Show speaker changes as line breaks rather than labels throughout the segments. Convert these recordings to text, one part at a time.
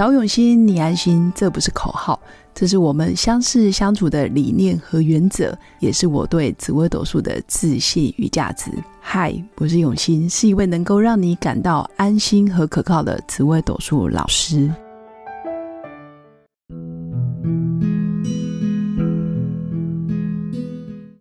找永新，你安心，这不是口号，这是我们相识相处的理念和原则，也是我对紫微斗数的自信与价值。嗨，我是永新，是一位能够让你感到安心和可靠的紫微斗数老师。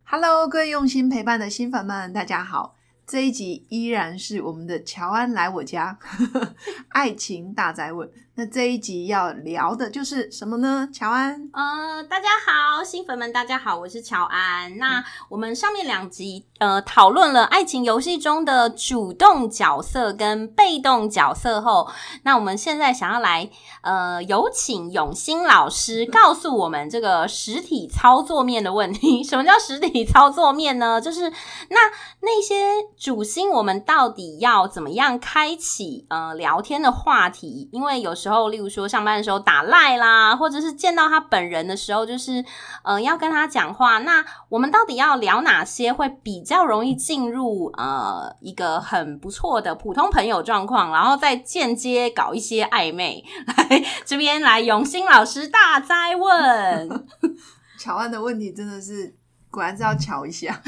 Hello，各位用心陪伴的新粉们，大家好。这一集依然是我们的乔安来我家，爱情大宅问。那这一集要聊的就是什么呢？乔安，
呃，大家好，新粉们，大家好，我是乔安。那我们上面两集呃讨论了爱情游戏中的主动角色跟被动角色后，那我们现在想要来呃有请永兴老师告诉我们这个实体操作面的问题。什么叫实体操作面呢？就是那那些主星，我们到底要怎么样开启呃聊天的话题？因为有时时候，例如说上班的时候打赖啦，或者是见到他本人的时候，就是呃要跟他讲话。那我们到底要聊哪些会比较容易进入呃一个很不错的普通朋友状况，然后再间接搞一些暧昧？来这边来，永兴老师大灾问，
乔安的问题真的是果然是要瞧一下。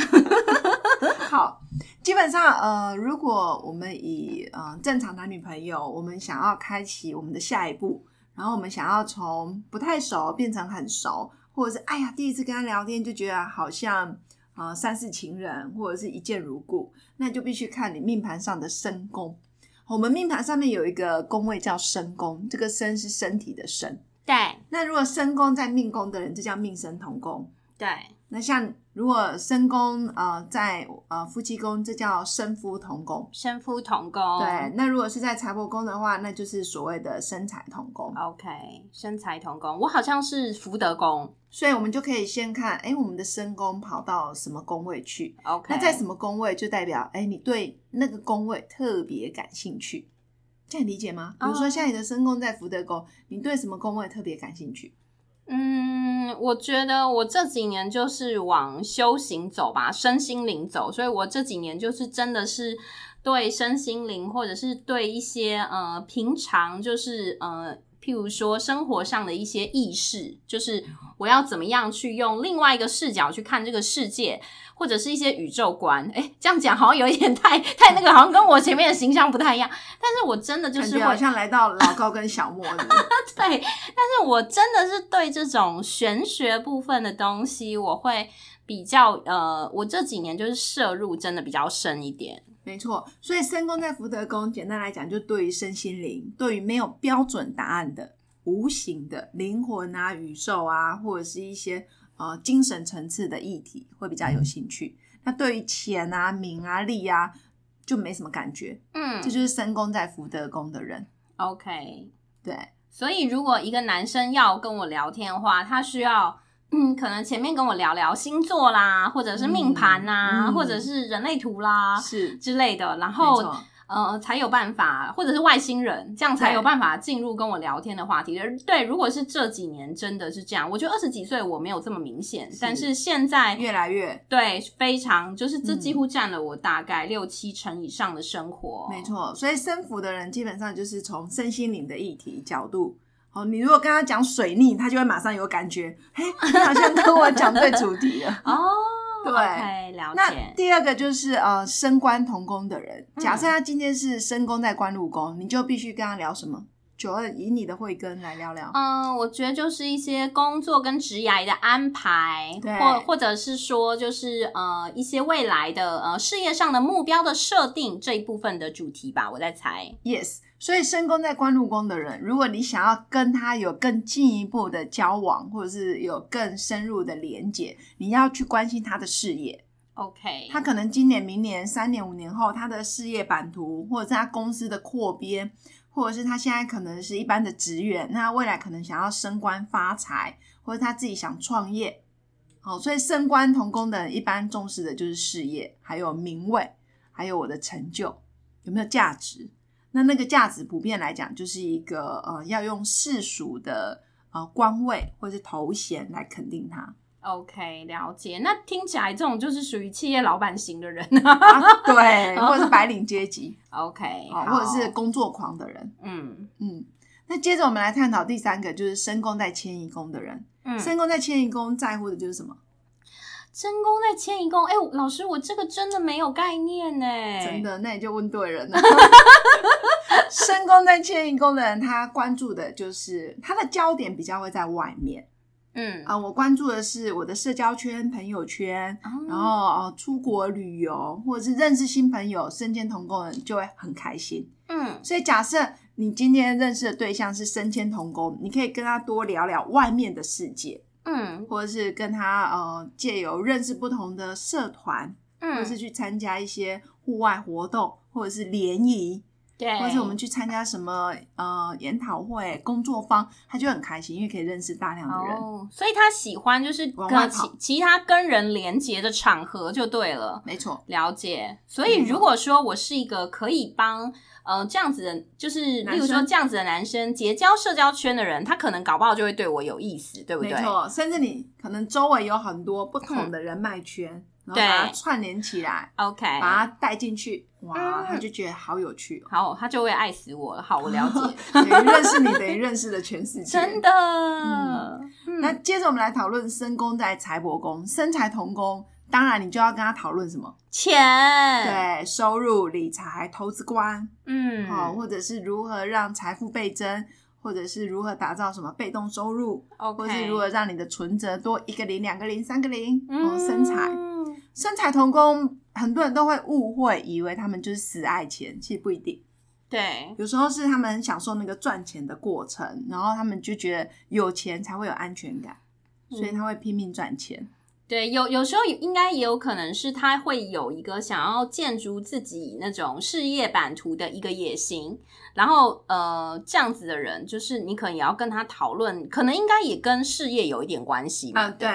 好。基本上，呃，如果我们以呃正常男女朋友，我们想要开启我们的下一步，然后我们想要从不太熟变成很熟，或者是哎呀第一次跟他聊天就觉得好像啊三世情人，或者是一见如故，那就必须看你命盘上的身宫。我们命盘上面有一个宫位叫身宫，这个身是身体的身。
对。
那如果身宫在命宫的人，就叫命身同宫。
对。
那像如果身宫呃在呃夫妻宫，这叫身夫同宫。
身夫同宫。
对，那如果是在财帛宫的话，那就是所谓的身财同宫。
OK，身财同宫，我好像是福德宫，
所以我们就可以先看，哎，我们的身宫跑到什么宫位去
？OK，
那在什么宫位就代表，哎，你对那个宫位特别感兴趣，这样理解吗？比如说像你的身宫在福德宫，你对什么宫位特别感兴趣？
嗯，我觉得我这几年就是往修行走吧，身心灵走，所以我这几年就是真的是对身心灵，或者是对一些呃平常就是呃，譬如说生活上的一些意识，就是我要怎么样去用另外一个视角去看这个世界。或者是一些宇宙观，哎，这样讲好像有一点太太那个，好像跟我前面的形象不太一样。但是我真的就是
好像来到老高跟小莫的，
对。但是我真的是对这种玄学部分的东西，我会比较呃，我这几年就是摄入真的比较深一点。
没错，所以身宫在福德宫，简单来讲，就对于身心灵，对于没有标准答案的无形的灵魂啊、宇宙啊，或者是一些。呃，精神层次的议题会比较有兴趣。那对于钱啊、名啊、利啊，就没什么感觉。嗯，这就是身宫在福德宫的人。
OK，
对。
所以如果一个男生要跟我聊天的话，他需要嗯，可能前面跟我聊聊星座啦，或者是命盘呐，或者是人类图啦，
是
之类的。然后。呃，才有办法，或者是外星人，这样才有办法进入跟我聊天的话题。对，如果是这几年真的是这样，我觉得二十几岁我没有这么明显，但是现在
越来越
对，非常就是这几乎占了我大概六七成以上的生活。
没错，所以生福的人基本上就是从身心灵的议题角度。哦，你如果跟他讲水逆，他就会马上有感觉，嘿，你好像跟我讲对主题了哦。
对，了解。
那第二个就是呃，升官同宫的人，假设他今天是升宫在官禄宫，你就必须跟他聊什么？九二以你的慧根来聊聊。
嗯，我觉得就是一些工作跟职涯的安排，或或者是说就是呃一些未来的呃事业上的目标的设定这一部分的主题吧，我在猜。
Yes。所以，深宫在官禄宫的人，如果你想要跟他有更进一步的交往，或者是有更深入的连接，你要去关心他的事业。
OK，
他可能今年、明年、三年、五年后，他的事业版图，或者是他公司的扩编，或者是他现在可能是一般的职员，那未来可能想要升官发财，或者他自己想创业。好，所以升官同工的人一般重视的就是事业，还有名位，还有我的成就有没有价值。那那个价值普遍来讲，就是一个呃，要用世俗的呃官位或者是头衔来肯定他。
OK，了解。那听起来这种就是属于企业老板型的人，
对，或者是白领阶级。
OK，
或者是工作狂的人。嗯嗯。那接着我们来探讨第三个，就是深宫在迁移宫的人。
嗯，
深宫在迁移宫在乎的就是什么？
真宫在迁移宫，哎、老师，我这个真的没有概念呢。
真，的，那你就问对人了。深宫在迁移宫的人，他关注的就是他的焦点比较会在外面
嗯，
啊、我关注的是我的社交圈、朋友圈，然后呃出国旅游，或者是认识新朋友，身兼同工人就会很开心。
嗯。
所以假设你今天认识的对象是身兼同工，你可以跟他多聊聊外面的世界，
嗯。
或者是跟他呃借由认识不同的社团，或者是
嗯，
去参加一些户外活动，或者是联谊，
对，
或者是我们去参加什么呃研讨会、工作坊，他就很开心，因为可以认识大量的人。
哦，所以他喜欢就是跟其其他跟人连接的场合就对了。
没错，
了解，所以
嗯
如果说我是一个可以帮呃这样子的，就是例如说
生
这样子的男生结交社交圈的人，他可能搞不好就会对我有意思，对不对？
没错，甚至你可能周围有很多不同的人脉圈，然后把它串联起来
，OK，
把它带进去，哇，
嗯
他就觉得好有趣哦。
好，他就会爱死我了。好，我了解，
等于认识你，等于认识了全世界。
真的。
那接着我们来讨论身宫在财帛宫，身财同宫，当然你就要跟他讨论什么？
钱，
对，收入、理财、投资观，
嗯，
好、或者是如何让财富倍增，或者是如何打造什么被动收入
，，OK，
或是如何让你的存折多一个零、两个零、三个零。哦，
嗯
身材，身财同工，很多人都会误会，以为他们就是死爱钱，其实不一定。
对，
有时候是他们很享受那个赚钱的过程，然后他们就觉得有钱才会有安全感，所以他会拼命赚钱。
对，有有时候应该也有可能是他会有一个想要建筑自己那种事业版图的一个野心，然后呃，这样子的人，就是你可能也要跟他讨论，可能应该也跟事业有一点关系嘛。
嗯，对，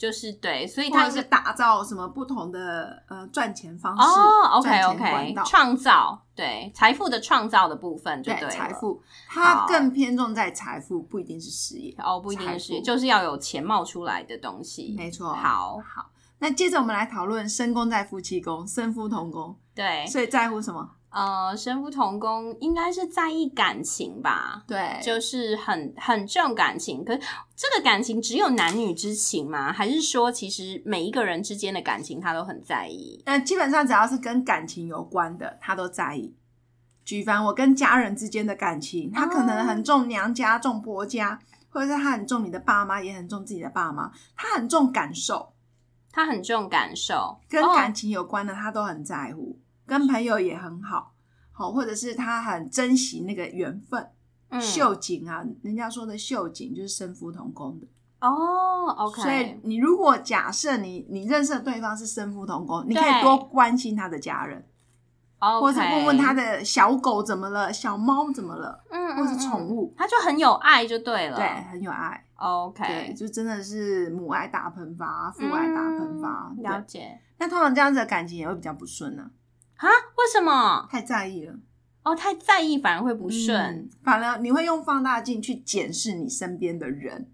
就是对，所以
或
他
是打造什么不同的呃赚钱方式
哦，OK OK，创造对财富的创造的部分就
对财富，它更偏重在财富，不一定是事业。
哦，不一定是，就是要有钱冒出来的东西。
没错，
好，
好。那接着我们来讨论身宫在夫妻宫，身夫同宫，
对，
所以在乎什么？
呃，身夫同工应该是在意感情吧，
对，
就是很很重感情。可是这个感情只有男女之情吗？还是说其实每一个人之间的感情他都很在意？
那基本上只要是跟感情有关的，他都在意。举凡我跟家人之间的感情，他可能很重娘家、重婆家，或者是他很重你的爸妈，也很重自己的爸妈，他很重感受，
他很重感受，
跟
哦
感情有关的他都很在乎，跟朋友也很好，好，或者是他很珍惜那个缘分。
嗯
秀景啊，人家说的秀景就是身夫同工的。
哦，OK，
所以你如果假设你你认识的对方是身夫同工，你可以多关心他的家人或者是问问他，的小狗怎么了，小猫怎么了，
嗯
或是宠，物
嗯，他就很有爱就对了，
对，很有爱
，，OK，对
就真的是母爱大喷发，父爱大喷发。
嗯了，解
那通常这样子的感情也会比较不顺呢、
啊？为什么？
太在意了，
哦，太在意反而会不顺，
嗯反而你会用放大镜去检视你身边的人，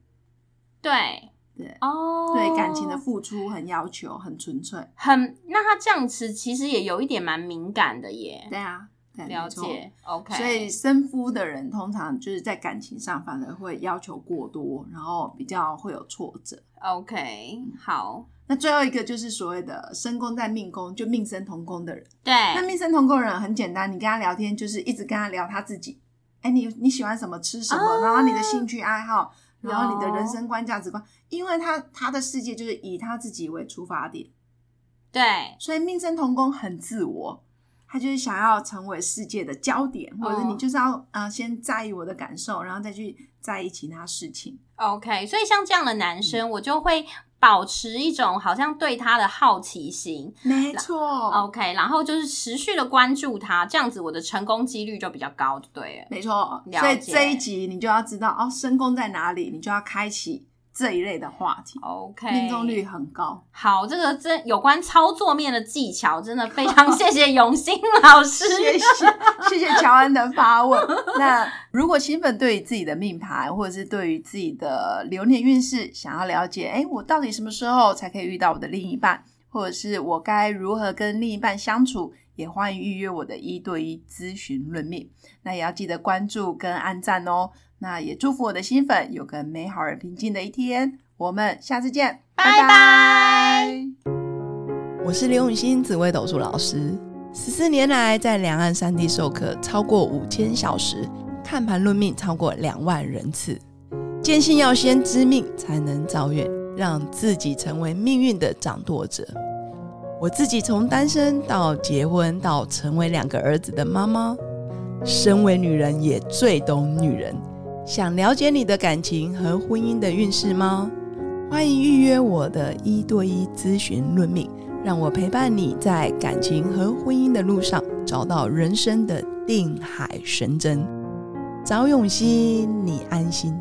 对
对
哦，
对感情的付出很要求，很纯粹。
很，那他这样子其实也有一点蛮敏感的耶。
对啊，对，
了解，OK。
所以生夫的人通常就是在感情上反而会要求过多，然后比较会有挫折。
OK，好，
那最后一个就是所谓的身宫在命宫，就命生同宫的人。
对，
那命生同宫的人很简单，你跟他聊天就是一直跟他聊他自己。哎，你你喜欢什么，吃什么，
啊。
然后你的兴趣爱好，然后你的人生观、价值观，因为他他的世界就是以他自己为出发点，
对，
所以命生同宫很自我，他就是想要成为世界的焦点，或者是
哦
你就是要呃先在意我的感受，然后再去在意其他事情。
OK，所以像这样的男
嗯
生，我就会保持一种好像对他的好奇心
没错
，，OK，然后就是持续的关注他，这样子我的成功几率就比较高，就对了。
没错。所以这一集你就要知道哦，深宫在哪里，你就要开启这一类的话题
，OK，
命中率很高。
好，这个真有关操作面的技巧，真的非常 谢谢永兴老师。
谢谢谢谢乔安的发问。那如果新粉对于自己的命盘，或者是对于自己的流年运势想要了解，哎，我到底什么时候才可以遇到我的另一半，或者是我该如何跟另一半相处，也欢迎预约我的一对一咨询论命。那也要记得关注跟按赞哦。那也祝福我的新粉有个美好而平静的一天。我们下次见，
拜拜。
我是刘永新紫微斗数老师，十四年来在两岸三地授课超过五千小时，看盘论命超过两万人次。坚信要先知命才能造运，让自己成为命运的掌舵者。我自己从单身到结婚，到成为两个儿子的妈妈，身为女人也最懂女人。想了解你的感情和婚姻的运势吗？欢迎预约我的一对一咨询论命。让我陪伴你在感情和婚姻的路上，找到人生的定海神针。找永熙，你安心。